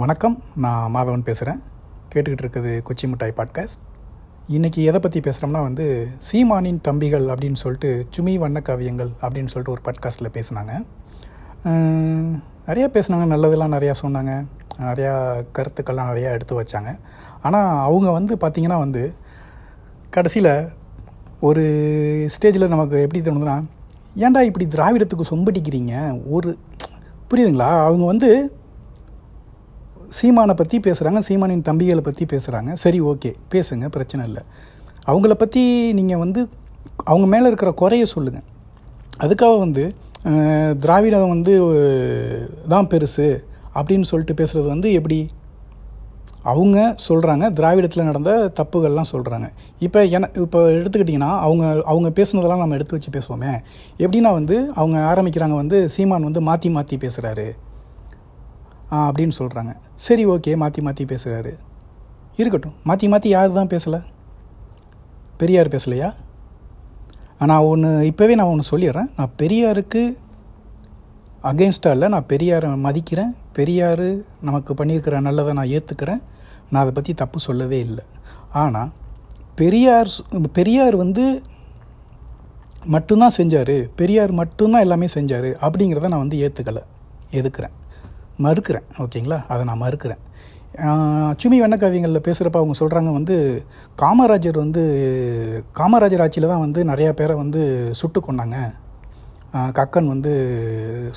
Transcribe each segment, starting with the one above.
வணக்கம் நான் மாதவன் பேசுகிறேன் கேட்டுக்கிட்டு இருக்குது கொச்சி மிட்டாய் பாட்காஸ்ட் இன்றைக்கி எதை பற்றி பேசுகிறோம்னா வந்து சீமானின் தம்பிகள் அப்படின்னு சொல்லிட்டு சுமி வண்ண காவியங்கள் அப்படின்னு சொல்லிட்டு ஒரு பாட்காஸ்ட்டில் பேசுனாங்க. நிறையா பேசுனாங்க நல்லதெல்லாம் நிறையா சொன்னாங்க. நிறையா கருத்துக்கள்லாம் நிறையா எடுத்து வச்சாங்க. ஆனால் அவங்க வந்து பார்த்திங்கன்னா வந்து கடைசியில் ஒரு ஸ்டேஜில் நமக்கு எப்படி தோணுதுன்னா ஏன்டா இப்படி திராவிடத்துக்கு சொம்படிக்கிறீங்க ஒரு புரியுதுங்களா? அவங்க வந்து சீமானை பற்றி பேசுகிறாங்க சீமானின் தம்பிகளை பற்றி பேசுகிறாங்க சரி ஓகே. பேசுங்க பிரச்சனை இல்லை. அவங்கள பற்றி நீங்கள் வந்து அவங்க மேலே இருக்கிற குறைய சொல்லுங்கள் அதுக்காக வந்து திராவிடம் வந்து தான் பெருசு அப்படின்னு சொல்லிட்டு பேசுகிறது வந்து எப்படி? அவங்க சொல்கிறாங்க திராவிடத்தில் நடந்த தப்புகள்லாம் சொல்கிறாங்க இப்போ என இப்போ எடுத்துக்கிட்டிங்கன்னா அவங்க அவங்க பேசுனதெல்லாம் நம்ம எடுத்து வச்சு பேசுவோமே. எப்படின்னா வந்து அவங்க ஆரம்பிக்கிறாங்க வந்து சீமான் வந்து மாற்றி மாற்றி பேசுகிறாரு அப்படின்னு சொல்கிறாங்க சரி ஓகே மாற்றி மாற்றி பேசுகிறாரு இருக்கட்டும். மாற்றி மாற்றி யார் தான் பேசலை? பெரியார் பேசலையா? நான் ஒன்று இப்போவே நான் ஒன்று சொல்லிடுறேன். நான் பெரியாருக்கு அகெயின்ஸ்டாக இல்லை நான் பெரியாரை மதிக்கிறேன். பெரியார் நமக்கு பண்ணியிருக்கிற நல்லதை நான் ஏற்றுக்கிறேன் நான் அதை பற்றி தப்பு சொல்லவே இல்லை. ஆனால் பெரியார் பெரியார் வந்து மட்டும்தான் செஞ்சார். பெரியார் மட்டும்தான் எல்லாமே செஞ்சார். அப்படிங்கிறத நான் வந்து ஏற்றுக்கலை எதுக்குறேன்? மறுக்கிறேன் ஓகேங்களா? அதை நான் மறுக்கிறேன். சுமி வண்ணக்காவியங்களில் பேசுகிறப்ப அவங்க சொல்கிறாங்க வந்து காமராஜர் வந்து காமராஜர் ஆட்சியில் தான் வந்து நிறையா பேரை வந்து சுட்டு கொன்னாங்க. கக்கன் வந்து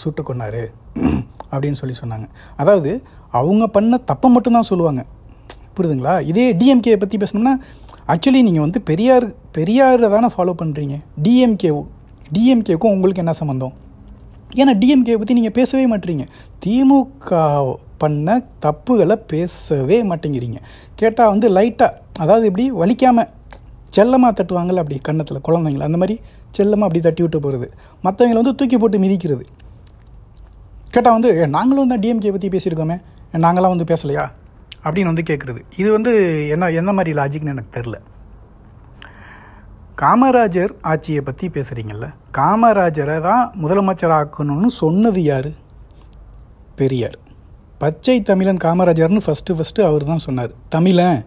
சுட்டு கொண்டார் அப்படின்னு சொல்லி சொன்னாங்க. அதாவது அவங்க பண்ண தப்பை மட்டும்தான் சொல்லுவாங்க. புரியுதுங்களா? இதே டிஎம்கே பற்றி பேசணும்னா ஆக்சுவலி நீங்கள் வந்து பெரியார் பெரியாரை தானே ஃபாலோ பண்ணுறீங்க டிஎம்கே டிஎம்கேக்கும் உங்களுக்கு என்ன சம்மந்தம் ஏன்னா டிஎம்கே பற்றி நீங்கள் பேசவே மாட்டீங்க. திமுக பண்ண தப்புகளை பேசவே மாட்டேங்கிறீங்க. கேட்டால் வந்து லைட்டாக அதாவது இப்படி வலிக்காமல் செல்லமாக தட்டுவாங்கள்ல அப்படி கன்னத்தில் குழந்தைங்கள. அந்த மாதிரி செல்லமாக அப்படி தட்டி விட்டு போகிறது மற்றவங்களை வந்து தூக்கி போட்டு மிதிக்கிறது. கேட்டால் வந்து நாங்களும் தான் டிஎம்கே பற்றி பேசியிருக்கோமே. நாங்களாம் வந்து பேசலையா? அப்படின்னு வந்து கேட்குறது இது வந்து என்ன என்ன மாதிரி லாஜிக்னு எனக்கு தெரில காமராஜர் ஆட்சியை பற்றி பேசுகிறீங்கல்ல காமராஜரை தான் முதலமைச்சர் ஆக்கணும்னு சொன்னது யார்? பெரியார். பச்சை தமிழன் காமராஜர்னு ஃபஸ்ட்டு ஃபஸ்ட்டு அவர் தான் சொன்னார். தமிழன்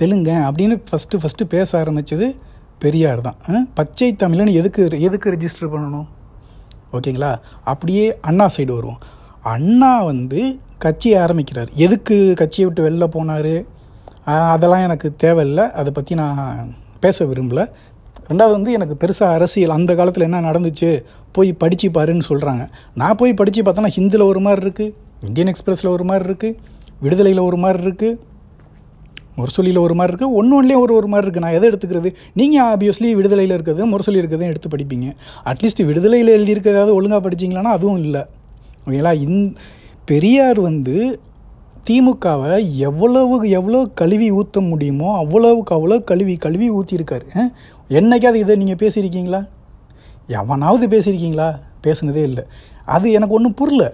தெலுங்க அப்படின்னு ஃபஸ்ட்டு ஃபஸ்ட்டு பேச ஆரம்பித்தது பெரியார் தான். ஆ? பச்சை தமிழன் எதுக்கு எதுக்கு ரெஜிஸ்டர் பண்ணணும்? ஓகேங்களா? அப்படியே அண்ணா சைடு வருவோம். அண்ணா வந்து கட்சியை ஆரம்பிக்கிறார். எதுக்கு கட்சியை விட்டு வெளில போனார்? அதெல்லாம் எனக்கு தேவையில்லை. அதை பற்றி நான் பேச விரும்பலை. ரெண்டாவது வந்து எனக்கு பெருசாக அரசியல் அந்த காலத்தில் என்ன நடந்துச்சு போய் படித்து பாருன்னு சொல்கிறாங்க நான் போய் படித்து பார்த்தோன்னா ஹிந்தில் ஒரு மாதிரி இருக்குது இந்தியன் எக்ஸ்பிரஸில் ஒரு மாதிரி இருக்குது விடுதலையில் ஒரு மாதிரி இருக்குது முரசொலியில் ஒரு மாதிரி இருக்குது ஒன்று ஒன்றுலேயும் ஒரு ஒரு மாதிரி இருக்குது நான் எதை எடுத்துக்கிறது? நீங்கள் ஆப்வியஸ்லி விடுதலையில் இருக்கிறது முரசொலி இருக்கிறதையும் எடுத்து படிப்பீங்க. அட்லீஸ்ட் விடுதலையில் எழுதியிருக்கிறதாவது ஒழுங்காக படிச்சீங்களான்னா அதுவும் இல்லை. ஓகேங்களா? இந் பெரியார் வந்து திமுகவை எவ்வளவு எவ்வளோ கழுவி ஊற்ற முடியுமோ அவ்வளவுக்கு அவ்வளோ கழுவி கழுவி ஊற்றிருக்காரு என்னைக்காவது இதை நீங்கள் பேசியிருக்கீங்களா? எவனாவது பேசியிருக்கீங்களா? பேசுனதே இல்லை. அது எனக்கு ஒன்றும் புரியல.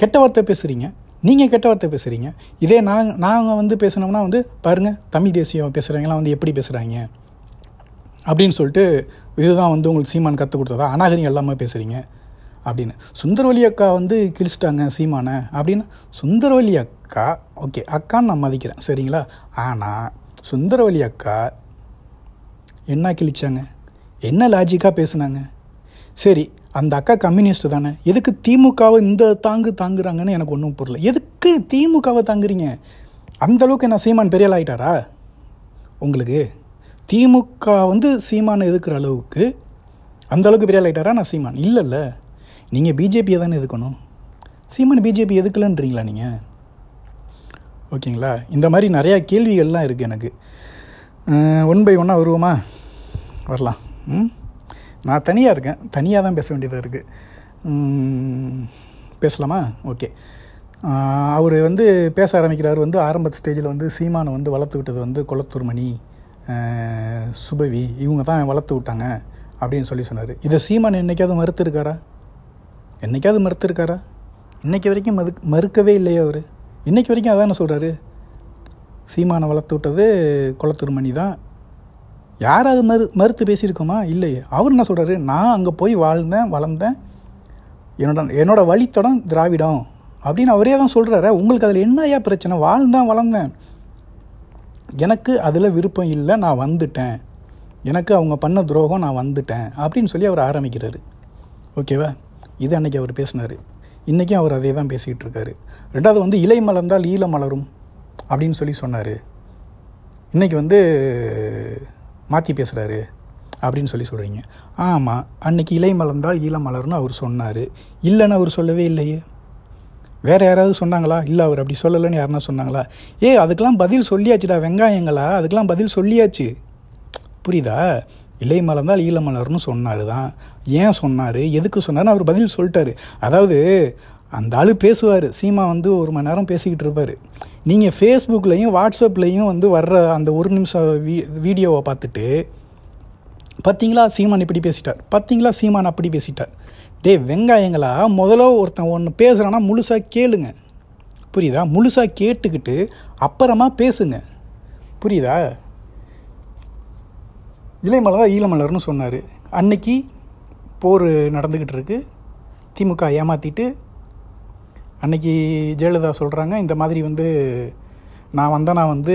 கெட்ட வார்த்தை பேசுகிறீங்க நீங்கள் கெட்ட வார்த்தை பேசுகிறீங்க இதே நாங்கள் நாங்கள் வந்து பேசுனோம்னா வந்து பாருங்கள் தமிழ் தேசியம் பேசுகிறவங்களாம் வந்து எப்படி பேசுகிறாங்க அப்படின்னு சொல்லிட்டு இதுதான் வந்து உங்களுக்கு சீமான் கற்றுக் கொடுத்ததா? அநாகரிகம் எல்லாமே பேசுகிறீங்க அப்படின்னு. சுந்தரவல்லி அக்கா வந்து கிழிச்சிட்டாங்க சீமானை அப்படின்னு. சுந்தரவல்லி அக்கா ஓகே அக்கான்னு நான் மதிக்கிறேன் சரிங்களா? ஆனால் சுந்தரவல்லி அக்கா என்ன கிழிச்சாங்க? என்ன லாஜிக்காக பேசுனாங்க? சரி அந்த அக்கா கம்யூனிஸ்ட் தானே. எதுக்கு திமுகவை இந்த தாங்கு தாங்குறாங்கன்னு எனக்கு ஒன்றும் புரியல. எதுக்கு திமுகவை தாங்குறீங்க? அந்த அளவுக்கு என்ன சீமான் பெரியால் ஆகிட்டாரா உங்களுக்கு திமுக வந்து சீமானை எதுக்குற அளவுக்கு அந்த அளவுக்கு ஆகிட்டாரா நான் சீமான். இல்லைல்ல. நீங்கள் பிஜேபியை தானே எதுக்கணும் சீமான் பிஜேபி எதுக்கலன்றீங்களா நீங்கள் ஓகேங்களா? இந்த மாதிரி நிறையா கேள்விகள்லாம் இருக்குது எனக்கு. ஒன் பை ஒன்னாக வருவோமா? வரலாம். ம்? நான் தனியாக இருக்கேன். தனியாக தான் பேச வேண்டியதாக இருக்குது பேசலாமா? ஓகே. அவர் வந்து பேச ஆரம்பிக்கிறார் வந்து ஆரம்ப ஸ்டேஜில் வந்து சீமானை வந்து வளர்த்து விட்டது வந்து குளத்தூர் மணி சுபவி. இவங்க தான் வளர்த்து விட்டாங்க அப்படின்னு சொல்லி சொன்னார். இதை சீமான் என்றைக்காவது மறுத்துருக்காரா? என்னைக்காவது மறுத்துருக்காரா? இன்றைக்கி வரைக்கும் மறு மறுக்கவே இல்லையா அவர். இன்றைக்கி வரைக்கும் அதான சொல்கிறாரு சீமானை வளர்த்து விட்டது குளத்தூர் மணி தான். யாராவது மறு மறுத்து பேசியிருக்கோமா? இல்லையே. அவர் என்ன சொல்கிறாரு நான் அங்கே போய் வாழ்ந்தேன் வளர்ந்தேன். என்னோட என்னோட வழித்தடம் திராவிடம் அப்படின்னு அவரே தான் சொல்கிறாரு உங்களுக்கு அதில் என்னையா பிரச்சனை? வாழ்ந்தான் வளர்ந்தேன். எனக்கு அதில் விருப்பம் இல்லை நான் வந்துட்டேன். எனக்கு அவங்க பண்ண துரோகம் நான் வந்துட்டேன் அப்படின்னு சொல்லி அவர் ஆரம்பிக்கிறாரு. ஓகேவா? இது அன்றைக்கி அவர் பேசினார். இன்றைக்கும் அவர் அதே தான் பேசிக்கிட்டு இருக்காரு. ரெண்டாவது வந்து இலை மலர்ந்தால் ஈழ மலரும். அப்படின்னு சொல்லி சொன்னார். இன்றைக்கி வந்து மாற்றி பேசுகிறாரு அப்படின்னு சொல்லி சொல்கிறீங்க ஆமாம் அன்னைக்கு இலை மலர்ந்தால் ஈழ மலர்னு அவர் சொன்னார். இல்லைன்னு அவர் சொல்லவே இல்லையே. வேறு யாராவது சொன்னாங்களா? இல்லை அவர் அப்படி சொல்லலைன்னு யாருன்னா சொன்னாங்களா? ஏ அதுக்கெலாம் பதில் சொல்லியாச்சுடா வெங்காயங்களா? அதுக்கெலாம் பதில் சொல்லியாச்சு. புரியுதா? இலை மலர்ந்தால் ஈழ மலர்னு சொன்னார் தான். ஏன் சொன்னார்? எதுக்கு சொன்னார்னு அவர் பதில் சொல்லிட்டாரு. அதாவது அந்த ஆள் பேசுவார். சீமா வந்து ஒரு மணி நேரம் பேசிக்கிட்டு இருப்பார். நீங்கள் ஃபேஸ்புக்லேயும் வாட்ஸ்அப்லேயும் வந்து வர்ற அந்த ஒரு நிமிஷம் வீ வீடியோவை பார்த்துட்டு பார்த்தீங்களா சீமான் இப்படி பேசிட்டார். பார்த்தீங்களா சீமான் அப்படி பேசிட்டார். டே வெங்காயங்களா? முதல்ல ஒருத்தன் ஒன்று பேசுகிறான்னா முழுசாக கேளுங்க. புரியுதா? முழுசாக கேட்டுக்கிட்டு அப்புறமா பேசுங்க. புரியுதா? இலைமலர் தான் ஈழமலர்னு சொன்னார். அன்னைக்கு போர் நடந்துக்கிட்டு இருக்குது திமுக ஏமாற்றிட்டு அன்னைக்கு ஜெயலலிதா சொல்கிறாங்க இந்த மாதிரி வந்து நான் வந்தேன்னா வந்து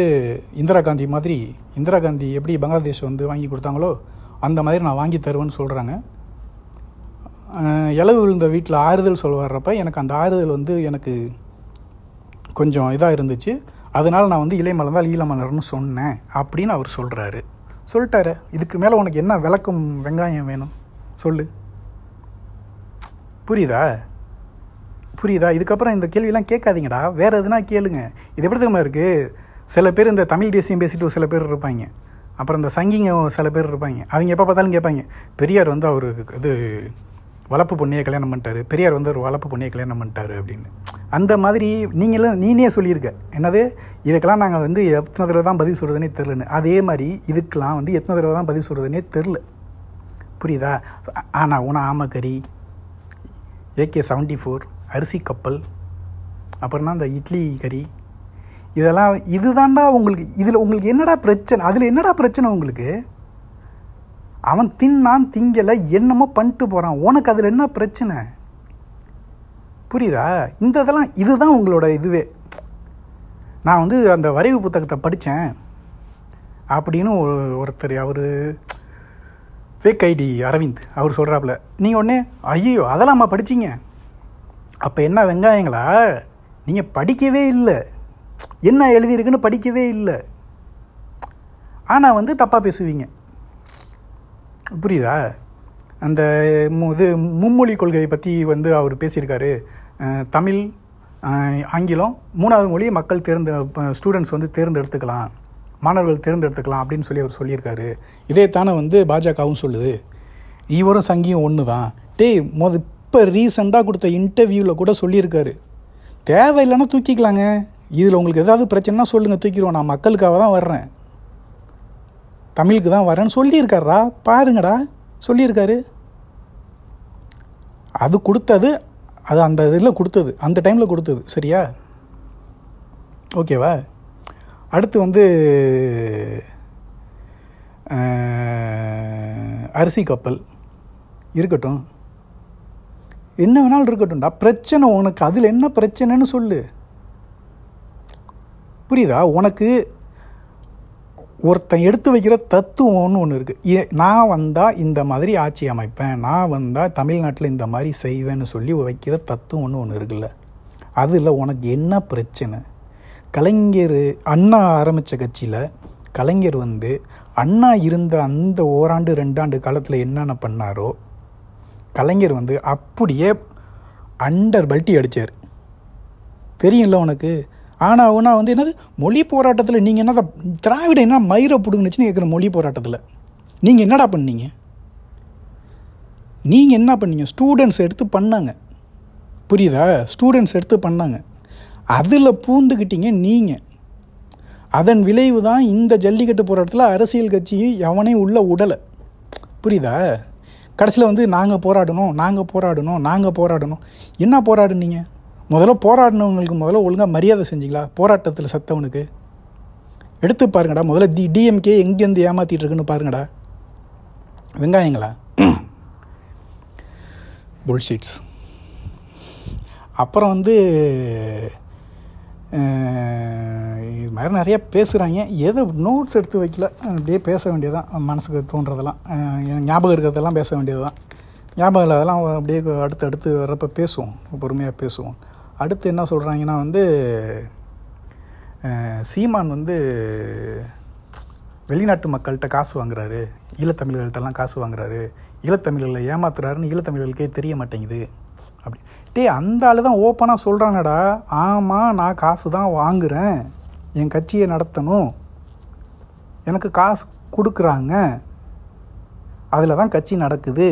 இந்திரா காந்தி மாதிரி இந்திரா காந்தி எப்படி பங்களாதேஷ் வந்து வாங்கி கொடுத்தாங்களோ அந்த மாதிரி நான் வாங்கி தருவேன்னு சொல்கிறாங்க இளவு விழுந்த வீட்டில் ஆறுதல் சொல்ல எனக்கு அந்த ஆறுதல் வந்து எனக்கு கொஞ்சம் இதாக இருந்துச்சு. அதனால் நான் வந்து இளைய மலர்ந்தால் ஈழ மலர்னு சொன்னேன் அப்படின்னு அவர் சொல்கிறாரு சொல்லிட்டாரு. இதுக்கு மேலே உனக்கு என்ன விளக்கம் வெங்காயம் வேணும்? சொல்லு. புரியுதா? புரியுதா? இதுக்கப்புறம் இந்த கேள்வியெல்லாம் கேட்காதீங்கடா. வேறு எதுனா கேளுங்க. இது எப்படி தெரியுமா இருக்குது சில பேர் இந்த தமிழ் தேசியம் பேசிட்டு சில பேர் இருப்பாங்க. அப்புறம் இந்த சங்கிங்க சில பேர் இருப்பாங்க. அவங்க எப்போ பார்த்தாலும் கேட்பாங்க. பெரியார் வந்து அவர் இது வளர்ப்பு பொண்ணையை கல்யாணம் பண்ணிட்டாரு. பெரியார் வந்து ஒரு வளர்ப்பு பொண்ணையை கல்யாணம் பண்ணிட்டாரு அப்படின்னு. அந்த மாதிரி நீங்களும் நீனே சொல்லியிருக்க. என்னது? இதுக்கெல்லாம் நாங்கள் வந்து எத்தனை தடவை தான் பதில் சொல்கிறதுனே தெரிலன்னு அதே மாதிரி இதுக்கெலாம் வந்து எத்தனை தடவை தான் பதில் சொல்கிறதுனே தெரில புரியுதா? ஆனால் உன ஆமக்கறி ஏகே செவன்ட்டி ஃபோர் அரிசி கப்பல் அப்புறம்னா இந்த இட்லி கறி இதெல்லாம் இதுதான்டா உங்களுக்கு இதில் உங்களுக்கு என்னடா பிரச்சனை அதில் என்னடா பிரச்சனை உங்களுக்கு? அவன் தின்னான் திங்கலை என்னமோ பண்ணிட்டு போகிறான் உனக்கு அதில் என்ன பிரச்சனை? புரியுதா? இந்த இதெல்லாம் இதுதான் உங்களோட இதுவே. நான் வந்து அந்த வரைவு புத்தகத்தை படித்தேன் அப்படின்னு ஒரு ஒருத்தர் அவர் ஃபேக் ஐடி அரவிந்த் அவர் சொல்கிறாப்புல நீங்கள் உடனே ஐயோ அதெல்லாம்மா படிச்சிங்க? அப்போ என்ன வெங்காயங்களா? நீங்கள் படிக்கவே இல்லை. என்ன எழுதியிருக்குன்னு படிக்கவே இல்லை. ஆனால் வந்து தப்பாக பேசுவீங்க. புரியுதா? அந்த இது மும்மொழி கொள்கையை பற்றி வந்து அவர் பேசியிருக்காரு. தமிழ் ஆங்கிலம் மூணாவது மொழி மக்கள் தேர்ந்து ஸ்டூடெண்ட்ஸ் வந்து தேர்ந்தெடுத்துக்கலாம். மாணவர்கள் தேர்ந்தெடுத்துக்கலாம் அப்படின்னு சொல்லி அவர் சொல்லியிருக்காரு. இதே தானே வந்து பாஜகவும் சொல்லுது. இவரும் சங்கியும் ஒன்று தான் டேய் மொத இப்போ ரீசெண்டாக கொடுத்த இன்டர்வியூவில் கூட சொல்லியிருக்காரு. தேவையில்லைன்னா தூக்கிக்கலாங்க. இதில் உங்களுக்கு ஏதாவது பிரச்சனைனா சொல்லுங்கள் தூக்கிடுவோம். நான் மக்களுக்காக தான் வர்றேன். தமிழுக்கு தான் வரேன்னு சொல்லியிருக்காரா? பாருங்கடா சொல்லியிருக்காரு. அது கொடுத்தது அது அந்த இதில் கொடுத்தது அந்த டைமில் கொடுத்தது சரியா? ஓகேவா? அடுத்து வந்து அரிசி கப்பல் இருக்கட்டும். என்ன வேணாலும் இருக்கட்டும்டா. பிரச்சனை உனக்கு. அதில் என்ன பிரச்சனைன்னு சொல்லு. புரியுதா? உனக்கு ஒருத்தன் எடுத்து வைக்கிற தத்துவம்னு ஒன்று இருக்குது நான் வந்தால் இந்த மாதிரி ஆட்சி அமைப்பேன். நான் வந்தால் தமிழ்நாட்டில் இந்த மாதிரி செய்வேன்னு சொல்லி வைக்கிற தத்துவம்னு ஒன்று இருக்குல்ல. அதில் உனக்கு என்ன பிரச்சனை? கலைஞர் அண்ணா ஆரம்பித்த கட்சியில் கலைஞர் வந்து அண்ணா இருந்த அந்த ஓராண்டு ரெண்டாண்டு காலத்தில் என்னென்ன பண்ணாரோ கலைஞர் வந்து அப்படியே அண்டர் பல்ட்டி அடித்தார் தெரியும்ல உனக்கு? ஆனால் அவனா வந்து என்னது? மொழி போராட்டத்தில் நீங்கள் என்னடா திராவிட என்ன மயிரை பிடுங்குனுச்சுன்னு கேட்குற மொழி போராட்டத்தில். நீங்கள் என்னடா பண்ணீங்க? நீங்கள் என்ன பண்ணீங்க? ஸ்டூடெண்ட்ஸ் எடுத்து பண்ணாங்க. புரியுதா? ஸ்டூடெண்ட்ஸ் எடுத்து பண்ணாங்க. அதில் பூந்துக்கிட்டீங்க நீங்கள் அதன் விளைவு தான் இந்த ஜல்லிக்கட்டு போராட்டத்தில் அரசியல் கட்சி எவனையும் உள்ள உடலை. புரியுதா? கடைசியில் வந்து நாங்கள் போராடணும் நாங்கள் போராடணும் நாங்கள் போராடணும். என்ன போராடுனீங்க? முதல்ல போராடினவங்களுக்கு முதல்ல ஒழுங்காக மரியாதை செஞ்சிங்களா? போராட்டத்தில் சத்தவனுக்கு. எடுத்து பாருங்கடா முதல்ல டி டிஎம்கே எங்கேருந்து ஏமாற்றிட்டு இருக்குன்னு பாருங்கடா. வெங்காயங்களா? புல்ஷீட்ஸ் அப்புறம் வந்து இது மாதிரி நிறையா பேசுகிறாங்க எதை நோட்ஸ் எடுத்து வைக்கல? அப்படியே பேச வேண்டியதுதான். மனசுக்கு தோன்றதெல்லாம். ஞாபகம் இருக்கிறதெல்லாம் பேச வேண்டியதுதான். ஞாபகம் இல்லாதெல்லாம் அப்படியே அடுத்து அடுத்து வர்றப்போ பேசுவோம். பொறுமையாக பேசுவோம். அடுத்து என்ன சொல்கிறாங்கன்னா வந்து சீமான் வந்து வெளிநாட்டு மக்கள்கிட்ட காசு வாங்குறாரு. ஈழத்தமிழர்கள்ட்டெல்லாம் காசு வாங்குறாரு. ஈழத்தமிழர்களை ஏமாத்துறாருன்னு ஈழத்தமிழர்களுக்கே தெரிய மாட்டேங்குது. அப்படி. டேய் அந்த ஆள் தான் ஓப்பனாக சொல்கிறானடா ஆமாம் நான் காசு தான் வாங்குகிறேன் என் கட்சியை நடத்தணும். எனக்கு காசு கொடுக்குறாங்க. அதில் தான் கட்சி நடக்குது.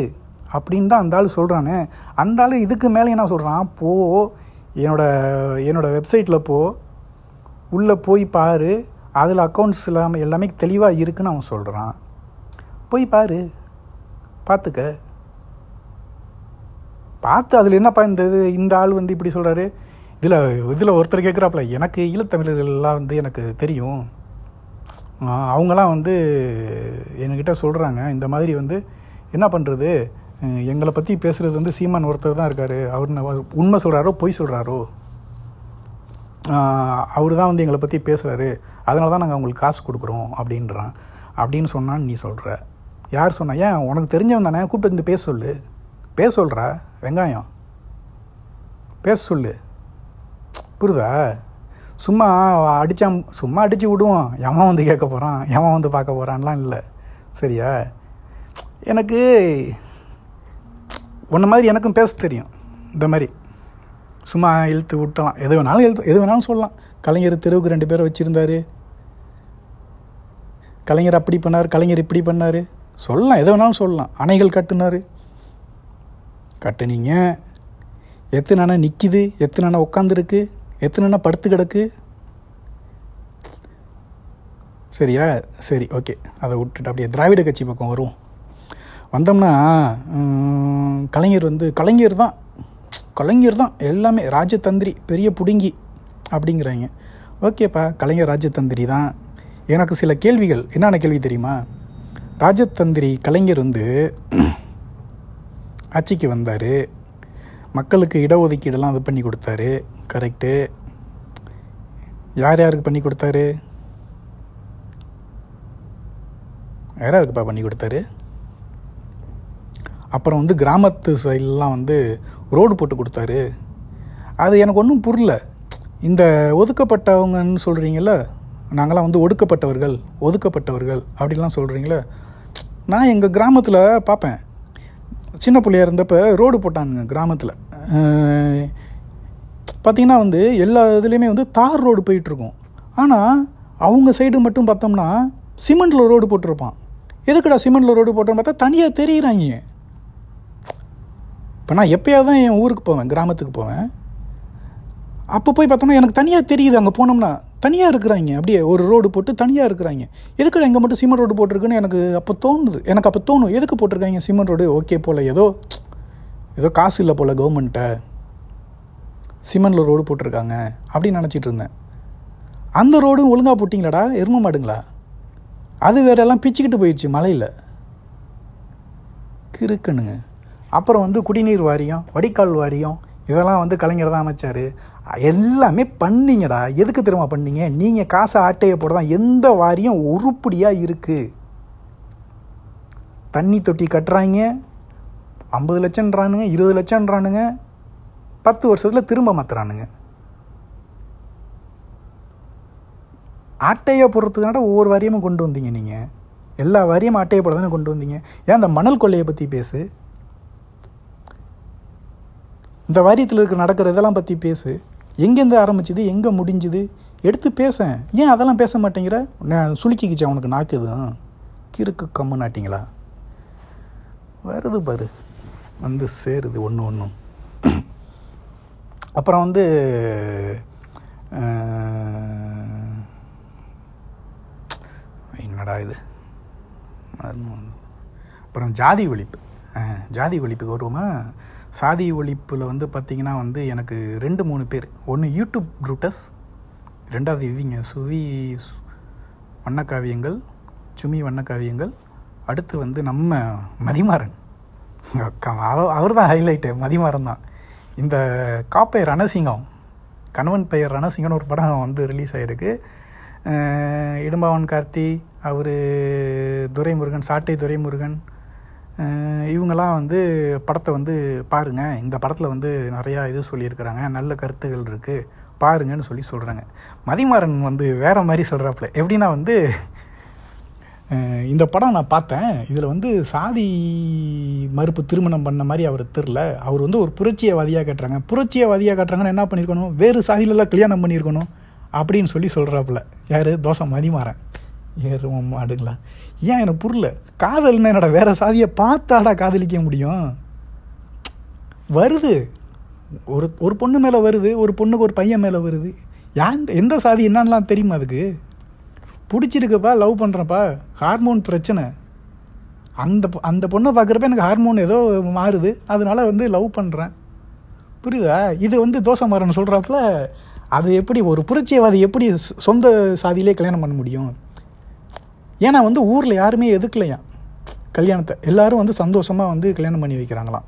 அப்படின்னு தான் அந்த ஆள் சொல்கிறானே அந்த ஆள் இதுக்கு மேலே என்ன சொல்கிறான் போ என்னோட என்னோட வெப்சைட்டில் போ. உள்ளே போய் பாரு. அதில் அக்கௌண்ட்ஸ் எல்லாமே எல்லாமே தெளிவாக இருக்குன்னு அவன் சொல்கிறான் போய் பாரு. பார்த்துக்க. பார்த்து அதில் என்னப்பா இந்த இது? இந்த ஆள் வந்து இப்படி சொல்கிறாரு இதில் இதில் ஒருத்தர் கேட்குறாப்புல எனக்கு ஈழத்தமிழர்கள்லாம் வந்து எனக்கு தெரியும். அவங்களாம் வந்து என்கிட்ட சொல்கிறாங்க இந்த மாதிரி வந்து என்ன பண்ணுறது எங்களை பற்றி பேசுகிறது வந்து சீமான் ஒருத்தர் தான் இருக்கார். அவர் உண்மை சொல்கிறாரோ பொய் சொல்கிறாரோ அவர் தான் வந்து எங்களை பற்றி பேசுகிறாரு அதனால தான் நாங்கள் உங்களுக்கு காசு கொடுக்குறோம் அப்படின்றான். அப்படின்னு சொன்னான்னு நீ சொல்கிற யார் சொன்னா? ஏன் உனக்கு தெரிஞ்சவன் தானே? கூப்பிட்டு வந்து பேச சொல்லு. பேச சொல்கிறா வெங்காயம். பேச சொல்லு. புரியுதா? சும்மா அடித்தா சும்மா அடித்து விடுவோம். எவன் வந்து கேட்க போகிறான் எவன் வந்து பார்க்க போகிறான்லாம் இல்லை. சரியா? எனக்கு உன்ன மாதிரி எனக்கும் பேச தெரியும். இந்த மாதிரி. சும்மா இழுத்து விட்டலாம். எது வேணாலும் இழுத்து எது வேணாலும் சொல்லலாம். கலைஞர் தெருவுக்கு ரெண்டு பேரை வச்சுருந்தாரு. கலைஞர் அப்படி பண்ணார் கலைஞர் இப்படி பண்ணார். சொல்லலாம் எது வேணாலும் சொல்லலாம். அணைகள் கட்டுனார். கட்டுனீங்க? எத்தனை அணை நிற்கிது எத்தனை அணை உட்காந்துருக்கு எத்தனை அணை படுத்து கிடக்கு? சரியா? சரி ஓகே. அதை விட்டுட்டு அப்படியே திராவிட கட்சி பக்கம் வரும் வந்தோம்னா கலைஞர் வந்து கலைஞர் தான். கலைஞர் தான். எல்லாமே ராஜதந்திரி பெரிய புடுங்கி அப்படிங்கிறாங்க. ஓகேப்பா கலைஞர் ராஜதந்திரி தான். எனக்கு சில கேள்விகள். என்னென்ன கேள்வி தெரியுமா? ராஜதந்திரி கலைஞர் வந்து ஆட்சிக்கு வந்தார். மக்களுக்கு இடஒதுக்கீடெல்லாம் இது பண்ணி கொடுத்தாரு. கரெக்டு யார் யாருக்கு பண்ணி கொடுத்தாரு? யார் யாருக்குப்பா பண்ணி கொடுத்தாரு? அப்புறம் வந்து கிராமத்து சைட்லாம் வந்து ரோடு போட்டு கொடுத்தாரு. அது எனக்கு ஒன்றும் புரியல. இந்த ஒதுக்கப்பட்டவங்கன்னு சொல்கிறீங்கள நாங்களாம் வந்து ஒடுக்கப்பட்டவர்கள் ஒதுக்கப்பட்டவர்கள் அப்படிலாம் சொல்கிறீங்களே நான் எங்கள் கிராமத்தில் பார்ப்பேன். சின்ன பிள்ளையா இருந்தப்போ ரோடு போட்டானுங்க கிராமத்தில். பார்த்திங்கன்னா வந்து எல்லா இதுலேயுமே வந்து தார் ரோடு போயிட்டுருக்கும். ஆனால் அவங்க சைடு மட்டும் பார்த்தோம்னா சிமெண்டில் ரோடு போட்டிருப்பான். எதுக்குடா சிமெண்டில் ரோடு போட்டோன்னு பார்த்தா தனியாக தெரியுறாங்க. இப்போ நான் எப்போயாவது தான் என் ஊருக்கு போவேன் கிராமத்துக்கு போவேன். அப்போ போய் பார்த்தோம்னா எனக்கு தனியாக தெரியுது அங்கே போனோம்னா. தனியாக இருக்கிறாங்க. அப்படியே ஒரு ரோடு போட்டு தனியாக இருக்கிறாங்க. எதுக்கு எங்கே மட்டும் சிமெண்ட் ரோடு போட்டிருக்குன்னு எனக்கு அப்போ தோணுது. எனக்கு அப்போ தோணும். எதுக்கு போட்டிருக்காங்க சிமெண்ட் ரோடு ஓகே போல். ஏதோ ஏதோ காசு இல்லை போல் கவர்மெண்ட்டை சிமெண்டில் ரோடு போட்டிருக்காங்க. அப்படின்னு நினச்சிட்டு இருந்தேன். அந்த ரோடும் ஒழுங்காக போட்டிங்களாடா? எரும மாடுங்களா? அது வேறெல்லாம் பிச்சுக்கிட்டு போயிடுச்சு மலையில். கிறுக்கணுங்க அப்புறம் வந்து குடிநீர் வாரியம் வடிகால் வாரியம் இதெல்லாம் வந்து கலைஞர் தான் அமைச்சார். எல்லாமே பண்ணீங்கடா. எதுக்கு திரும்ப பண்ணீங்க? நீங்கள் காசை ஆட்டையை போட தான் எந்த வாரியம் உருப்படியாக இருக்குது தண்ணி தொட்டி கட்டுறாங்க. ஐம்பது லட்சம்ன்றானுங்க இருபது லட்சம்ன்றானுங்க. பத்து வருஷத்தில் திரும்ப மாற்றுறானுங்க ஆட்டையை போடுறதுக்கான ஒவ்வொரு வாரியமும் கொண்டு வந்தீங்க நீங்கள் எல்லா வாரியமும் ஆட்டையை போட தானே கொண்டு வந்தீங்க. ஏன் அந்த மணல் கொள்ளையை பற்றி பேசு. இந்த வாரியத்தில் இருக்க நடக்கிற இதெல்லாம் பற்றி பேசு. எங்கேருந்து ஆரம்பிச்சுது எங்கே முடிஞ்சுது? எடுத்து பேசேன். ஏன் அதெல்லாம் பேச மாட்டேங்கிற? நான் சுளுக்கிக்கிச்சேன் உனக்கு நாக்குது கிறுக்கு கம்மு நாட்டிங்களா வருது பாரு. வந்து சேருது ஒன்று ஒன்றும் அப்புறம் வந்து என்னடா இது? அப்புறம் ஜாதி ஒழிப்பு. ஜாதி ஒழிப்புக்கு வருவோமா? சாதி ஒழிப்பில் வந்து பார்த்திங்கன்னா வந்து எனக்கு ரெண்டு மூணு பேர். ஒன்று யூடியூப் ப்ரூட்டஸ் ரெண்டாவது இவங்க சுவி வண்ணக்காவியங்கள் சுமி வண்ணக்காவியங்கள் அடுத்து வந்து நம்ம மதிமாறன். அவர் தான் ஹைலைட்டு மதிமாறன் தான். இந்த காப்பை ரணசிங்கம் கணவன் பெயர் ரணசிங்கம்னு ஒரு படம் வந்து ரிலீஸ் ஆகிருக்கு இடும்பாவன் கார்த்தி அவர் துரைமுருகன் சாட்டை துரைமுருகன் இவங்களாம் இவங்கெல்லாம் வந்து படத்தை வந்து பாருங்கள் இந்த படத்தில் வந்து நிறையா இது சொல்லியிருக்கிறாங்க. நல்ல கருத்துகள் இருக்குது பாருங்கன்னு சொல்லி சொல்கிறாங்க மதிமாறன் வந்து வேறு மாதிரி சொல்கிறாப்புல எப்படின்னா வந்து இந்த படம் நான் பார்த்தேன். இதில் வந்து சாதி மறுப்பு திருமணம் பண்ண மாதிரி அவர் தெரில அவர் வந்து ஒரு புரட்சியவாதியாக கட்டுறாங்க. புரட்சியவாதியாக கட்டுறாங்கன்னு என்ன பண்ணியிருக்கணும்? வேறு சாதியிலலாம் கல்யாணம் பண்ணியிருக்கணும் அப்படின்னு சொல்லி சொல்கிறாப்புல யார்? தோசை மதிமாறன். ஏறுவோம் மாடுங்களா ஏன் எனக்கு புரியல? காதல்னா என்னடா வேறு சாதியை பார்த்தாடா காதலிக்க முடியும்? வருது. ஒரு ஒரு பொண்ணு மேலே வருது ஒரு பொண்ணுக்கு ஒரு பையன் மேலே வருது. யான் எந்த சாதி என்னன்னலாம் தெரியுமா அதுக்கு? பிடிச்சிருக்குப்பா லவ் பண்ணுறப்பா ஹார்மோன் பிரச்சனை. அந்த அந்த பொண்ணை பார்க்குறப்ப எனக்கு ஹார்மோன் ஏதோ மாறுது. அதனால வந்து லவ் பண்ணுறேன் புரியுதா? இது வந்து தோசை மாறன்னு சொல்கிறாப்புல அது எப்படி ஒரு புரட்சியவாதி எப்படி சொந்த சாதியிலே கல்யாணம் பண்ண முடியும்? ஏன்னா வந்து ஊரில் யாருமே எதுக்கலையா? கல்யாணத்தை. எல்லோரும் வந்து சந்தோஷமாக வந்து கல்யாணம் பண்ணி வைக்கிறாங்களாம்.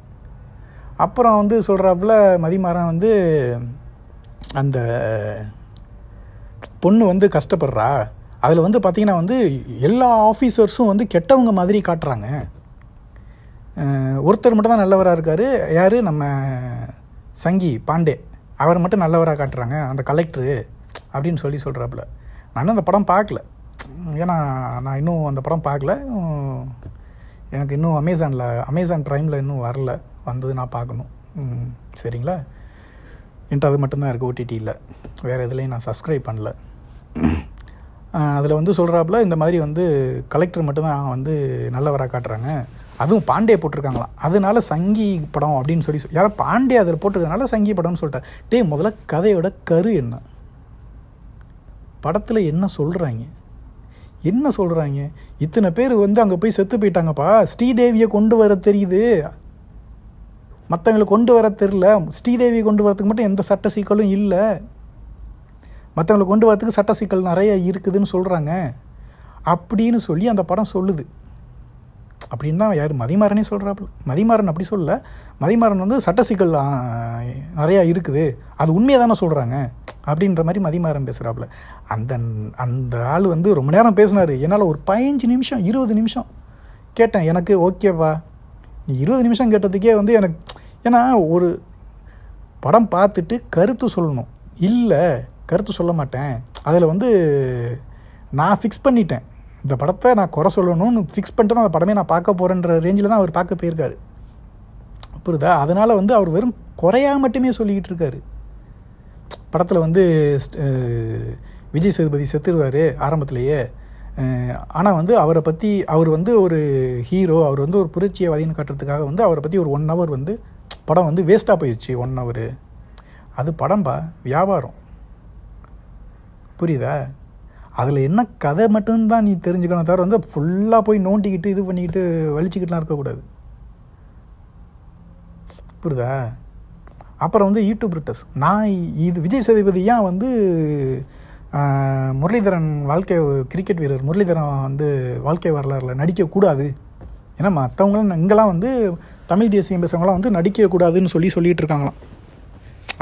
அப்புறம் வந்து சொல்கிறாப்புல மதிமாறன் வந்து அந்த பொண்ணு வந்து கஷ்டப்படுறா. அதில் வந்து பார்த்திங்கன்னா வந்து எல்லா ஆஃபீஸர்ஸும் வந்து கெட்டவங்க மாதிரி காட்டுறாங்க. ஒருத்தர் மட்டும் தான் நல்லவராக இருக்கார். யார்? நம்ம சங்கி பாண்டே. அவர் மட்டும் நல்லவராக காட்டுறாங்க. அந்த கலெக்டரு அப்படின்னு சொல்லி சொல்கிறாப்புல நான் அந்த படம் பார்க்கல. ஏன்னா நான் இன்னும் அந்த படம் பார்க்கல. எனக்கு இன்னும் அமேசானில் அமேசான் ப்ரைமில் இன்னும் வரல. வந்தது நான் பார்க்கணும். சரிங்களா? என்கிட்ட அது மட்டும்தான் இருக்குது ஓடிடியில் வேறு எதுலேயும் நான் சப்ஸ்கிரைப் பண்ணல. அதில் வந்து சொல்கிறாப்புல இந்த மாதிரி வந்து கலெக்டர் மட்டும்தான் வந்து நல்லவராக காட்டுறாங்க. அதுவும் பாண்டே போட்டிருக்காங்களாம். அதனால சங்கி படம் அப்படின்னு சொல்லி சொ- யாரோ பாண்டே அதில் போட்டிருக்கனால சங்கி படம்னு சொல்லிட்டேன் டே முதல்ல கதையோட கரு என்ன? படத்தில் என்ன சொல்கிறாங்க என்ன சொல்கிறாங்க இத்தனை பேர் வந்து அங்கே போய் செத்து போயிட்டாங்கப்பா. ஸ்ரீதேவியை கொண்டு வர தெரியுது. மற்றவங்களை கொண்டு வர தெரில ஸ்ரீதேவியை கொண்டு வரதுக்கு மட்டும் எந்த சட்ட சிக்கலும் இல்லை. மற்றவங்களை கொண்டு வரதுக்கு சட்ட சிக்கல் நிறைய இருக்குதுன்னு சொல்கிறாங்க அப்படின்னு சொல்லி அந்த படம் சொல்லுது. அப்படின்னு தான் யார் மதிமாறனே சொல்கிறாப்புல மதிமாறன் அப்படி சொல்லல. மதிமாறன் வந்து சட்ட சிக்கல் நிறையா இருக்குது. அது உண்மையை தானே சொல்கிறாங்க அப்படின்ற மாதிரி மதிமாறன் பேசுகிறாப்புல அந்த அந்த ஆள் வந்து ரொம்ப நேரம் பேசினார். என்னால் ஒரு பதினஞ்சு நிமிஷம் இருபது நிமிஷம் கேட்டேன். எனக்கு ஓகேவா? நீ இருபது நிமிஷம் கேட்டதுக்கே வந்து எனக்கு ஏன்னா ஒரு படம் பார்த்துட்டு கருத்து சொல்லணும். இல்லை கருத்து சொல்ல மாட்டேன். அதில் வந்து நான் ஃபிக்ஸ் பண்ணிட்டேன். இந்த படத்தை நான் குறை சொல்லணும்னு ஃபிக்ஸ் பண்ணிட்டு தான் அந்த படமே நான் பார்க்க போகிறேன்ற ரேஞ்சில் தான் அவர் பார்க்க போயிருக்காரு. புரியுதா? அதனால் வந்து அவர் வெறும் குறையா மட்டுமே சொல்லிக்கிட்டு இருக்காரு. படத்தில் வந்து விஜய் சேதுபதி செத்துருவார் ஆரம்பத்திலேயே. ஆனால் வந்து அவரை பற்றி அவர் வந்து ஒரு ஹீரோ அவர் வந்து ஒரு புரட்சியவாதின்னு காட்டுறதுக்காக வந்து அவரை பற்றி ஒரு ஒன் ஹவர் வந்து படம் வந்து வேஸ்ட்டாக போயிடுச்சு ஒன் ஹவர் அது படம்பா வியாபாரம். புரியுதா? அதில் என்ன கதை மட்டும்தான் நீ தெரிஞ்சுக்கணும் தவிர வந்து ஃபுல்லாக போய் நோண்டிக்கிட்டு இது பண்ணிக்கிட்டு வலிச்சுக்கிட்டுலாம் இருக்கக்கூடாது. புரியுதா? அப்புறம் வந்து e யூடியூப் ரிட்டர்ஸ் நான் இது விஜய் சேதுபதி ஏன் வந்து முரளிதரன் வாழ்க்கை கிரிக்கெட் வீரர் முரளிதரன் வந்து வாழ்க்கை வரலாறில் நடிக்கக்கூடாது. ஏன்னா மற்றவங்களாம் இங்கெல்லாம் வந்து தமிழ் தேசியம் பேசுகிறவங்களாம் வந்து நடிக்கக்கூடாதுன்னு சொல்லி சொல்லிகிட்டு இருக்காங்களாம்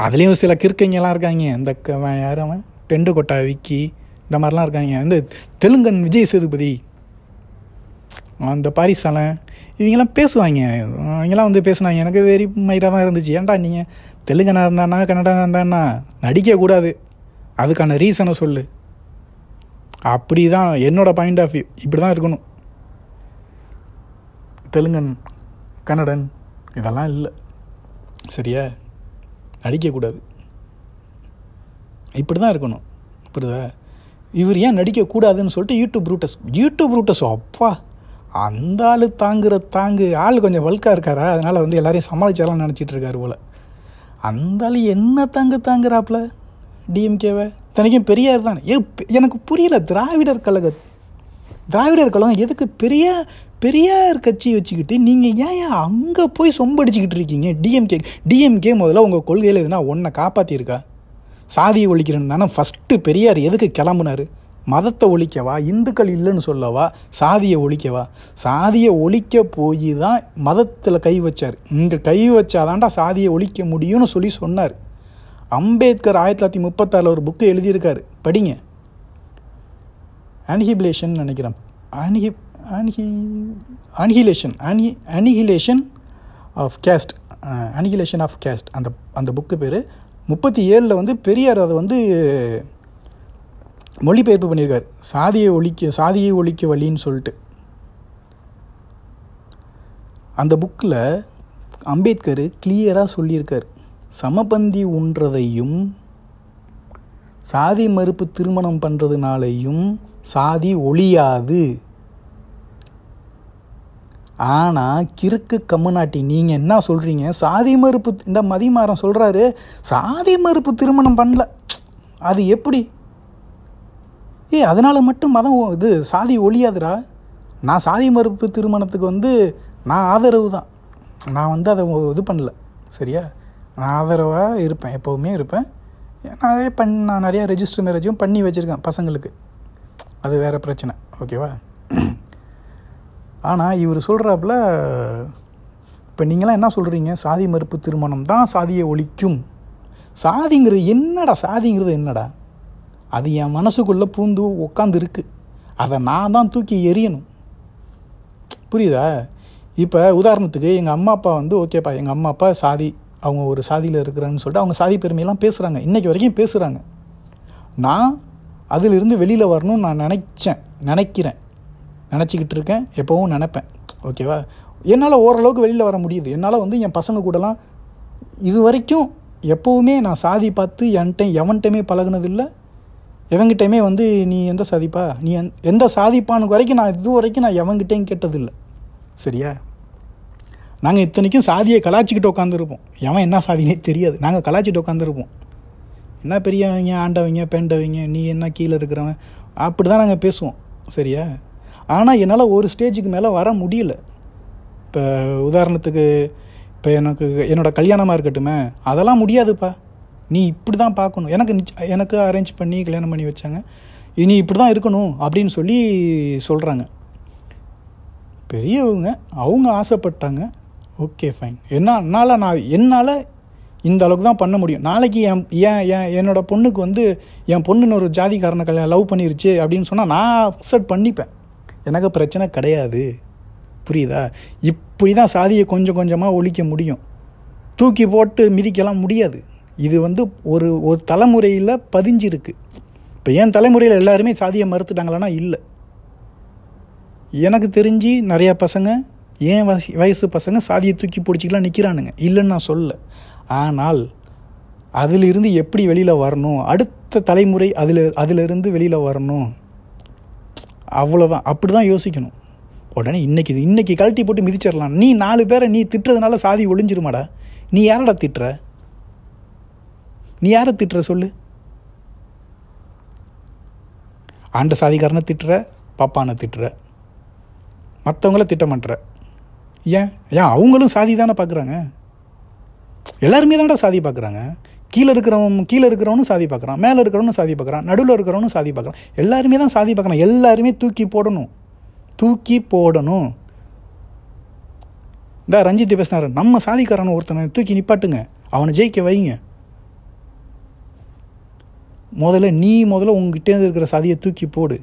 அதுலேயும் சில கிறுக்கைங்கெல்லாம் இருக்காங்க. இந்த க- யார் அவன்? டெண்டு கொட்டா விக்கி இந்த மாதிரிலாம் இருக்காங்க. இந்த தெலுங்கன் விஜய் சேதுபதி அந்த பாரிசாலன் இவங்கெல்லாம் பேசுவாங்க. இவங்கெல்லாம் வந்து பேசினாங்க. எனக்கு வெறி மயிராக தான் இருந்துச்சு. ஏன்டா நீங்கள் தெலுங்கனா இருந்தானா கன்னடா இருந்தானா? நடிக்கக்கூடாது அதுக்கான ரீசனை சொல்லு. அப்படி தான் என்னோடய பாயிண்ட் ஆஃப் வியூ இப்படி தான் இருக்கணும். தெலுங்கன் கன்னடன் இதெல்லாம் இல்லை. சரியா? நடிக்கக்கூடாது இப்படி தான் இருக்கணும். புரியுதா? இவர் ஏன் நடிக்கக்கூடாதுன்னு சொல்லிட்டு யூடியூப் ரூட்டஸ் யூடியூப் ரூட்டஸ் அப்பா அந்த ஆள் தாங்குற தாங்கு ஆள் கொஞ்சம் வல்காக இருக்காரா? அதனால் வந்து எல்லாரையும் சமாளிச்சாலாம் நினச்சிட்டு இருக்காரு போல். அந்த ஆள் என்ன தாங்கு தாங்குறாப்புல? டிஎம்கேவை தனிக்கும் பெரியார் தான்? ஏ எனக்கு புரியல திராவிடர் கழக திராவிடர் கழகம் எதுக்கு பெரிய பெரியார் கட்சி வச்சுக்கிட்டு நீங்கள் ஏன் அங்கே போய் சொம்படிச்சுக்கிட்டு இருக்கீங்க? டிஎம்கே டிஎம்கே முதல்ல உங்கள் கொள்கையில் எதுனா ஒன்றை காப்பாற்றிருக்கா சாதியை ஒழிக்கிறேன்னு தானே ஃபஸ்ட்டு பெரியார் எதுக்கு கிளம்புனாரு? மதத்தை ஒழிக்கவா? இந்துக்கள் இல்லைன்னு சொல்லவா? சாதியை ஒழிக்கவா? சாதியை ஒழிக்க போய் தான் மதத்தில் கை வச்சார். இங்கே கை வச்சாதான்டா சாதியை ஒழிக்க முடியும்னு சொல்லி சொன்னார். அம்பேத்கர் ஆயிரத்தி தொள்ளாயிரத்தி முப்பத்தாறில் ஒரு புக்கு எழுதியிருக்காரு. படிங்க. அன்ஹிபிலேஷன் நினைக்கிறேன். அன்ஹி அன்ஹி annihilation அன்ஹி annihilation of caste annihilation of caste அந்த அந்த புக்கு பேர் முப்பத்தி ஏழில் வந்து பெரியார் அதை வந்து மொழிபெயர்ப்பு பண்ணியிருக்கார். சாதியை ஒழிக்க சாதியை ஒழிக்க வழின்னு சொல்லிட்டு. அந்த புக்கில் அம்பேத்கர் கிளியராக சொல்லியிருக்கார். சமபந்தி உன்றதையும் சாதி மறுப்பு திருமணம் பண்ணுறதுனாலையும் சாதி ஒழியாது. ஆனால் கிறுக்கு கம்முனாட்டி நீங்கள் என்ன சொல்கிறீங்க சாதி மறுப்பு இந்த மதிமாறன் சொல்கிறாரு சாதி மறுப்பு திருமணம் பண்ணல. அது எப்படி? ஏ அதனால் மட்டும் மதம் இது சாதி ஒழியாதுடா. நான் சாதி மறுப்பு திருமணத்துக்கு வந்து நான் ஆதரவு தான். நான் வந்து அதை இது பண்ணல. சரியா? நான் ஆதரவாக இருப்பேன் எப்போவுமே இருப்பேன். நிறைய பண் நான் நிறையா ரெஜிஸ்டர் மேரேஜும் பண்ணி வச்சுருக்கேன் பசங்களுக்கு. அது வேறு பிரச்சனை. ஓகேவா ஆனால் இவர் சொல்கிறாப்புல இப்போ நீங்களாம் என்ன சொல்கிறீங்க சாதி மறுப்பு திருமணம் தான் சாதியை ஒழிக்கும். சாதிங்கிறது என்னடா? சாதிங்கிறது என்னடா? அது என் மனசுக்குள்ளே பூந்து உட்காந்து இருக்குது அதை நான் தான் தூக்கி எறியணும். புரியுதா? இப்போ உதாரணத்துக்கு எங்கள் அம்மா அப்பா வந்து ஓகேப்பா எங்கள் அம்மா அப்பா சாதி அவங்க ஒரு சாதியில் இருக்கிறாங்கன்னு சொல்லிட்டு அவங்க சாதி பெருமையெல்லாம் பேசுகிறாங்க இன்றைக்கி வரைக்கும் பேசுகிறாங்க நான் அதிலிருந்து வெளியில் வரணும்னு நான் நினச்சேன் நினைக்கிறேன். நினச்சிக்கிட்டு இருக்கேன் எப்போவும் நினப்பேன். ஓகேவா? என்னால் ஓரளவுக்கு வெளியில் வர முடியுது. என்னால் வந்து என் பசங்க கூடலாம் இது வரைக்கும் எப்போவுமே நான் சாதி பார்த்து என்கிட்ட எவன்கிட்டமே பழகுனதில்லை. எவங்கிட்டையுமே வந்து நீ எந்த சாதிப்பா? நீ எந் எந்த சாதிப்பானு வரைக்கும் நான் இது வரைக்கும் நான் எவங்கிட்டேயும் கேட்டதில்லை. சரியா? நாங்கள் இத்தனைக்கும் சாதியை கலாச்சிக்கிட்டு உட்காந்துருப்போம் எவன் என்ன சாதினே தெரியாது. நாங்கள் கலாச்சிட்டு உட்காந்துருப்போம் என்ன பெரியவங்க ஆண்டவங்க பேண்டவங்க நீ என்ன கீழே இருக்கிறவன்? அப்படி தான் நாங்கள் பேசுவோம். சரியா? ஆனால் என்னால் ஒரு ஸ்டேஜுக்கு மேலே வர முடியல. இப்போ உதாரணத்துக்கு இப்போ எனக்கு என்னோட கல்யாணமாக இருக்கட்டுமே அதெல்லாம் முடியாதுப்பா. நீ இப்படி தான் பார்க்கணும். எனக்கு எனக்கு அரேஞ்ச் பண்ணி கல்யாணம் பண்ணி வச்சாங்க. இனி நீ இப்படி தான் இருக்கணும் அப்படின்னு சொல்லி சொல்கிறாங்க பெரியவங்க அவங்க ஆசைப்பட்டாங்க. ஓகே ஃபைன் என்ன என்னால் நான் என்னால் இந்த அளவுக்கு தான் பண்ண முடியும். நாளைக்கு என் ஏன் என் என்னோட பொண்ணுக்கு வந்து என் பொண்ணுன்னு ஒரு ஜாதிக்காரனை கல்யாணம் லவ் பண்ணிருச்சு அப்படின்னு சொன்னால் நான் அக்செப்ட் பண்ணிப்பேன். எனக்கு பிரச்சனை கிடையாது. புரியுதா? இப்படி தான் சாதியை கொஞ்சம் கொஞ்சமாக ஒழிக்க முடியும். தூக்கி போட்டு மிதிக்கலாம் முடியாது. இது வந்து ஒரு ஒரு தலைமுறையில் பதிஞ்சிருக்கு. இப்போ என் தலைமுறையில் எல்லாருமே சாதியை மறுத்துட்டாங்களான்னா இல்லை. எனக்கு தெரிஞ்சு நிறையா பசங்க ஏன் வயசு வயசு பசங்க சாதியை தூக்கி பிடிச்சிக்கலாம் நிற்கிறானுங்க இல்லைன்னு நான் சொல்ல ஆனால் அதிலிருந்து எப்படி வெளியில் வரணும்? அடுத்த தலைமுறை அதில் அதிலிருந்து வெளியில் வரணும்? அவ்வளோதான் அப்படி தான் யோசிக்கணும். உடனே இன்னைக்கு இது இன்னைக்கு கழட்டி போட்டு மிதிச்சிடலாம். நீ நாலு பேரை நீ திட்டுறதுனால சாதி ஒளிஞ்சிருமாடா? நீ யாரடா திட்டுற? நீ யாரை திட்டுற சொல்லு? ஆண்ட சாதிக்காரனை திட்டுற பாப்பானை திட்டுற. மற்றவங்கள திட்டமாட்டுற ஏன்? ஏன் அவங்களும் சாதி தானே பார்க்குறாங்க எல்லாருமே தானடா சாதி பார்க்குறாங்க கீழே இருக்கிறவன் கீழே இருக்கிறவனும் சாதி பார்க்குறான் மேலே இருக்கிறவனும் சாதி பார்க்குறான் நடுவில் இருக்கிறவனும் சாதி பார்க்குறான். எல்லாருமே தான் சாதி பார்க்குறான் எல்லாருமே தூக்கி போடணும். தூக்கி போடணும். இந்த ரஞ்சித் பேசினார் நம்ம சாதிக்காரன் ஒருத்தனை தூக்கி நிப்பாட்டுங்க. அவனை ஜெயிக்க வைங்க. முதல்ல நீ முதல்ல உங்ககிட்டேருந்து இருக்கிற சாதியை தூக்கி போடு.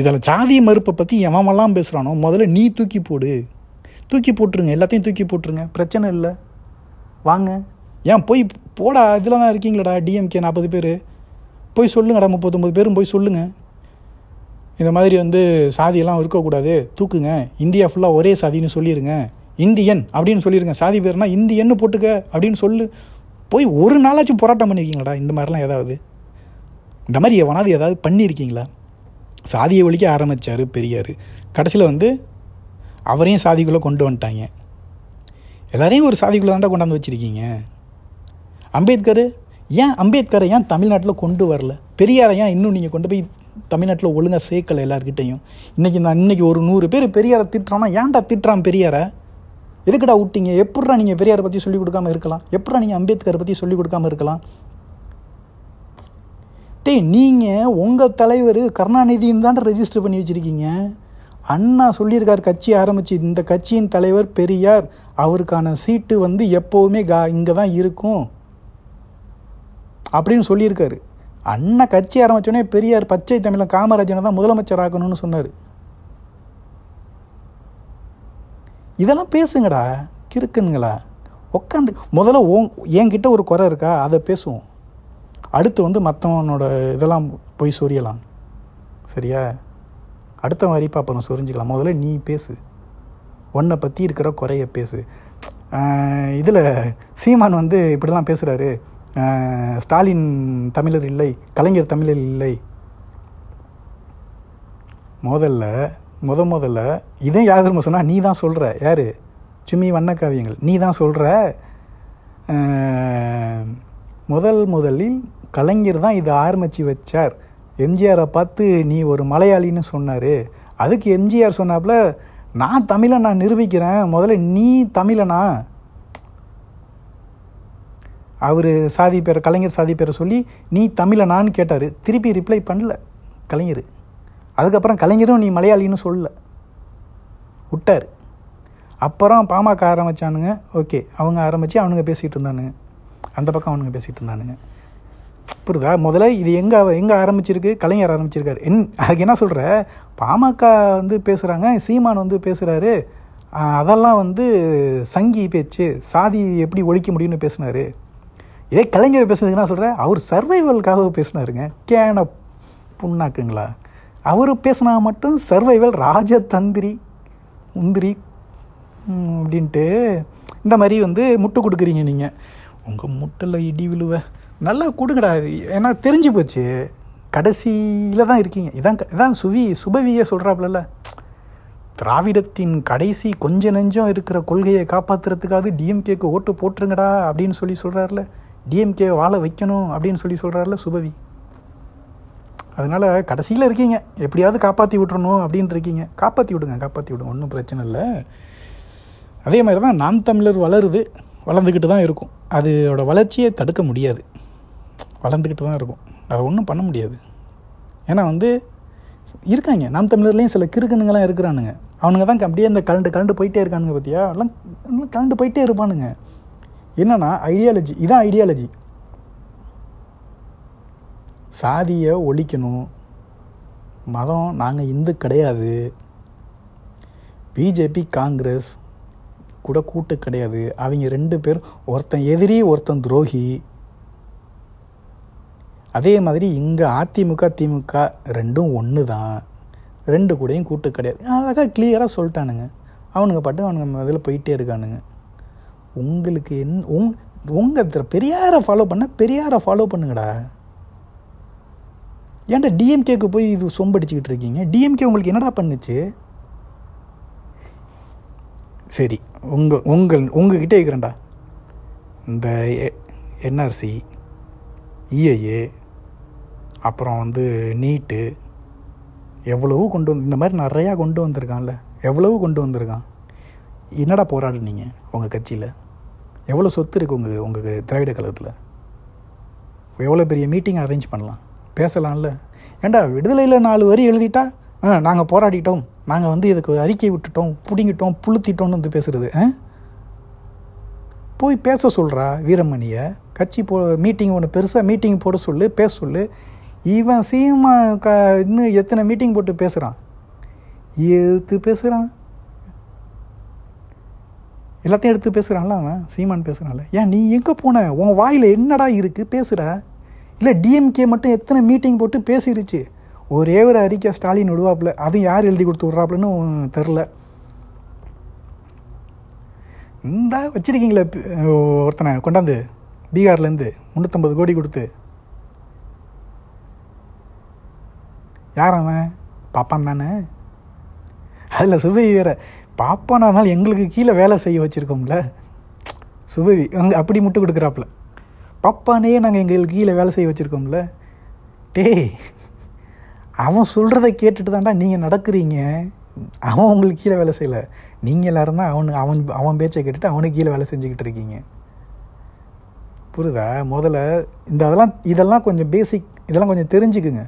இதில் சாதி மறுப்பை பற்றி எவமெல்லாம் பேசுகிறானோ முதல்ல நீ தூக்கி போடு. தூக்கி போட்டுருங்க. எல்லாத்தையும் தூக்கி போட்டுருங்க. பிரச்சனை இல்லை. வாங்க. ஏன் போய் போடா இதில் தான் இருக்கீங்களடா டிஎம்கே நாற்பது பேர். போய் சொல்லுங்கடா முப்பத்தொம்பது பேரும் போய் சொல்லுங்கள் இந்த மாதிரி வந்து சாதியெல்லாம் இருக்கக்கூடாது. தூக்குங்க. இந்தியா ஃபுல்லாக ஒரே சாதின்னு சொல்லிடுங்க இந்தியன் அப்படின்னு சொல்லிடுங்க சாதி பேர்னா இந்தியன்னு போட்டுக்க அப்படின்னு சொல்லு. போய் ஒரு நாளாச்சும் போராட்டம் பண்ணியிருக்கீங்களாடா இந்த மாதிரிலாம் ஏதாவது? இந்த மாதிரி எவனாவது ஏதாவது பண்ணியிருக்கீங்களா சாதியை ஒழிக்க ஆரம்பித்தார் பெரியார். கடைசியில் வந்து அவரையும் சாதிக்குள்ளே கொண்டு வந்துட்டாங்க. எல்லாரையும் ஒரு சாதிக்குள்ளே தாண்டா கொண்டாந்து வச்சுருக்கீங்க. அம்பேத்கர் ஏன் அம்பேத்கரை ஏன் தமிழ்நாட்டில் கொண்டு வரல? பெரியாரை ஏன் இன்னும் நீங்கள் கொண்டு போய் தமிழ்நாட்டில் ஒழுங்காக சேர்க்கலை எல்லாருக்கிட்டையும் இன்றைக்கி நான் இன்றைக்கி ஒரு நூறு பேர் பெரியாரை திட்டுறான்னா ஏன்டா திட்டுறான் பெரியாரை? எதுக்குடா விட்டீங்க? எப்பட்றா நீங்கள் பெரியாரை பற்றி சொல்லிக் கொடுக்காம இருக்கலாம்? எப்பட்றா நீங்கள் அம்பேத்கரை பற்றி சொல்லிக் கொடுக்காம இருக்கலாம்? டேய் நீங்கள் உங்கள் தலைவர் கருணாநிதின்னு தான் ரெஜிஸ்டர் பண்ணி வச்சுருக்கீங்க. அண்ணா சொல்லியிருக்கார் கட்சி ஆரம்பிச்சு இந்த கட்சியின் தலைவர் பெரியார். அவருக்கான சீட்டு வந்து எப்போவுமே கா இங்கே தான் இருக்கும். அப்படின்னு சொல்லியிருக்காரு. அண்ணன் கட்சி ஆரம்பித்தோடனே பெரியார் பச்சை தமிழன் காமராஜனை தான் முதலமைச்சர் ஆகணும்னு சொன்னார். இதெல்லாம் பேசுங்கடா கிறுக்குங்களா உட்காந்து முதல்ல ஓ என்கிட்ட ஒரு குறை இருக்கா? அதை பேசுவோம். அடுத்து வந்து மற்றவனோட இதெல்லாம் போய் சொரியலாம். சரியா? அடுத்த மாதிரி அப்புறம் சொரிஞ்சுக்கலாம். முதல்ல நீ பேசு. உன்னை பற்றி இருக்கிற குறைய பேசு. இதில் சீமான் வந்து இப்படிலாம் பேசுகிறாரு ஸ்டாலின் தமிழர் இல்லை கலைஞர் தமிழர் இல்லை. முதல்ல முத முதல்ல இதே யார் திரும்ப சொன்னால் நீ தான் சொல்கிற யார் சும்மி வண்ணக்காவியங்கள் நீ தான் சொல்கிற முதல் முதலில் கலைஞர் தான் இதை ஆரம்பித்து வச்சார். எம்ஜிஆரை பார்த்து நீ ஒரு மலையாளின்னு சொன்னார். அதுக்கு எம்ஜிஆர் சொன்னாப்புல நான் தமிழை நான் நிரூபிக்கிறேன். முதல்ல நீ தமிழனா? அவர் சாதி பேர் கலைஞர் சாதி பேரை சொல்லி நீ தமிழனான்னு கேட்டார். திருப்பி ரிப்ளை பண்ணல. கலைஞர். அதுக்கப்புறம் கலைஞரும் நீ மலையாளின்னு சொல்லல. விட்டார். அப்புறம் பாமக ஆரம்பித்தானுங்க ஓகே அவங்க ஆரம்பித்து அவனுங்க பேசிகிட்டு இருந்தானுங்க. அந்த பக்கம் அவனுங்க பேசிகிட்டு இருந்தானுங்க. புரியுதா? முதல்ல இது எங்கே எங்கே ஆரம்பிச்சிருக்கு? கலைஞர் ஆரம்பிச்சிருக்காரு. என் அதுக்கு என்ன சொல்கிற பாமக வந்து பேசுகிறாங்க சீமான் வந்து பேசுகிறாரு அதெல்லாம் வந்து சங்கி பேச்சு சாதி எப்படி ஒழிக்க முடியும்னு பேசினார். இதே கலைஞர் பேசுனதுக்கு என்ன சொல்கிறேன் அவர் சர்வைவலுக்காக பேசினாருங்க. கேன புண்ணாக்குங்களா? அவர் பேசினா மட்டும் சர்வைவல் ராஜதந்திரி முந்திரி அப்படின்ட்டு இந்த மாதிரி வந்து முட்டு கொடுக்குறீங்க நீங்கள் உங்கள் முட்டில் இடி விழுவை. நல்லா கொடுங்கடா. ஏன்னா தெரிஞ்சு போச்சு. கடைசியில் தான் இருக்கீங்க. இதான் இதான் சுவி சுபவியை சொல்கிறாப்புல திராவிடத்தின் கடைசி கொஞ்ச நெஞ்சம் இருக்கிற கொள்கையை காப்பாற்றுறதுக்காவது டிஎம்கேக்கு ஓட்டு போட்டுருங்கடா அப்படின்னு சொல்லி சொல்கிறாருல டிஎம்கே வாழ வைக்கணும் அப்படின்னு சொல்லி சொல்கிறாருல சுபவி. அதனால் கடைசியில் இருக்கீங்க. எப்படியாவது காப்பாற்றி விட்டுறணும் அப்படின்னு இருக்கீங்க. காப்பாற்றி விடுங்க காப்பாற்றி விடுங்க. ஒன்றும் பிரச்சனை இல்லை. அதே மாதிரி தான் நாம் தமிழர் வளருது வளர்ந்துக்கிட்டு தான் இருக்கும். அதோட வளர்ச்சியை தடுக்க முடியாது. வளர்ந்துக்கிட்டு தான் இருக்கும். அதை ஒன்றும் பண்ண முடியாது. ஏன்னா வந்து இருக்காங்க. நாம் தமிழர்லேயும் சில கிறுக்கனுங்களாம் இருக்கிறானுங்க. அவனுங்க தான் அப்படியே இந்த கலண்டு கலண்டு போயிட்டே இருக்கானுங்க பார்த்தியா எல்லாம் கலண்டு போயிட்டே இருப்பானுங்க. என்னென்னா ஐடியாலஜி இதான் ஐடியாலஜி சாதியை ஒழிக்கணும். மதம் நாங்கள் இந்து கிடையாது. பிஜேபி காங்கிரஸ் கூட கூட்டு கிடையாது. அவங்க ரெண்டு பேர் ஒருத்தன் எதிரி ஒருத்தன் துரோகி. அதே மாதிரி இங்கே அதிமுக திமுக ரெண்டும் ஒன்று தான் ரெண்டு கூடையும் கூட்டு கிடையாது. அழகாக கிளியராக சொல்லிட்டானுங்க. அவனுங்க பாட்டு அவனுங்க இதில் போயிட்டே இருக்கானுங்க. உங்களுக்கு என் உங் உங்கள் பெரியாரை ஃபாலோ பண்ண பெரியாரை ஃபாலோ பண்ணுங்கடா. ஏன்டா டிஎம்கேக்கு போய் இது சொம்படிச்சுக்கிட்டு இருக்கீங்க? டிஎம்கே உங்களுக்கு என்னடா பண்ணுச்சு? சரி உங்கள் உங்கள் உங்ககிட்ட இருக்கிறேன்டா. இந்த என்ஆர்சி இஏஏ அப்புறம் வந்து நீட்டு. எவ்வளவு கொண்டு வந்து இந்த மாதிரி நிறையா கொண்டு வந்திருக்கான்ல. எவ்வளவு கொண்டு வந்திருக்கான். என்னடா போராடுனீங்க உங்கள் கட்சியில்? எவ்வளோ சொத்து இருக்குது உங்கள் உங்கள் திராவிட கழகத்தில்? எவ்வளோ பெரிய மீட்டிங் அரேஞ்ச் பண்ணலாம்? பேசலாம்ல. ஏண்டா விடுதலையில் நாலு வரி எழுதிட்டா? ஆ நாங்கள் போராடிட்டோம். நாங்கள் வந்து இதுக்கு அறிக்கை விட்டுட்டோம் பிடுங்கிட்டோம் புளுத்திட்டோம்னு வந்து பேசுகிறது ஆ? போய் பேச சொல்கிறா வீரமணியை. கட்சி போ மீட்டிங் ஒன்று பெருசாக மீட்டிங் போட சொல்லு பேச சொல்லு. இவன் சீமா க இன்னும் எத்தனை மீட்டிங் போட்டு பேசுகிறான் எடுத்து பேசுகிறான் எல்லாத்தையும் எடுத்து பேசுகிறான்ல அவன் சீமான் பேசுகிறான்ல ஏன் நீ எங்கே போன? உன் வாயில் என்னடா இருக்குது பேசுகிற இல்லை டிஎம்கே மட்டும் எத்தனை மீட்டிங் போட்டு பேசிருச்சு? ஒரே ஒரு அறிக்கை ஸ்டாலின் விடுவாப்புல. அதுவும் யார் எழுதி கொடுத்து விட்றாப்புலன்னு தெரில. இந்த வச்சுருக்கீங்களே ஒருத்தனை கொண்டாந்து பீகார்லேருந்து முந்நூற்றம்பது கோடி கொடுத்து. யார் அவன்? பாப்பான் தானே? அதில் சுபவி வேற பாப்பானாலும் எங்களுக்கு கீழே வேலை செய்ய வச்சுருக்கோம்ல. சுபவி அங்கே அப்படி முட்டு கொடுக்குறாப்புல. பாப்பானே நாங்கள் எங்களுக்கு கீழே வேலை செய்ய வச்சுருக்கோம்ல. டேய் அவன் சொல்கிறத கேட்டுட்டு தான்டா நீங்கள் நடக்கிறீங்க. அவன் உங்களுக்கு கீழே வேலை செய்யலை. நீங்கள் எல்லோரும் தான் அவனு அவன் அவன் பேச்சை கேட்டுட்டு அவனுக்கு கீழே வேலை செஞ்சுக்கிட்டு இருக்கீங்க. புரியுதா? முதல்ல இந்த அதெல்லாம் இதெல்லாம் கொஞ்சம் பேசிக் இதெல்லாம் கொஞ்சம் தெரிஞ்சுக்குங்க.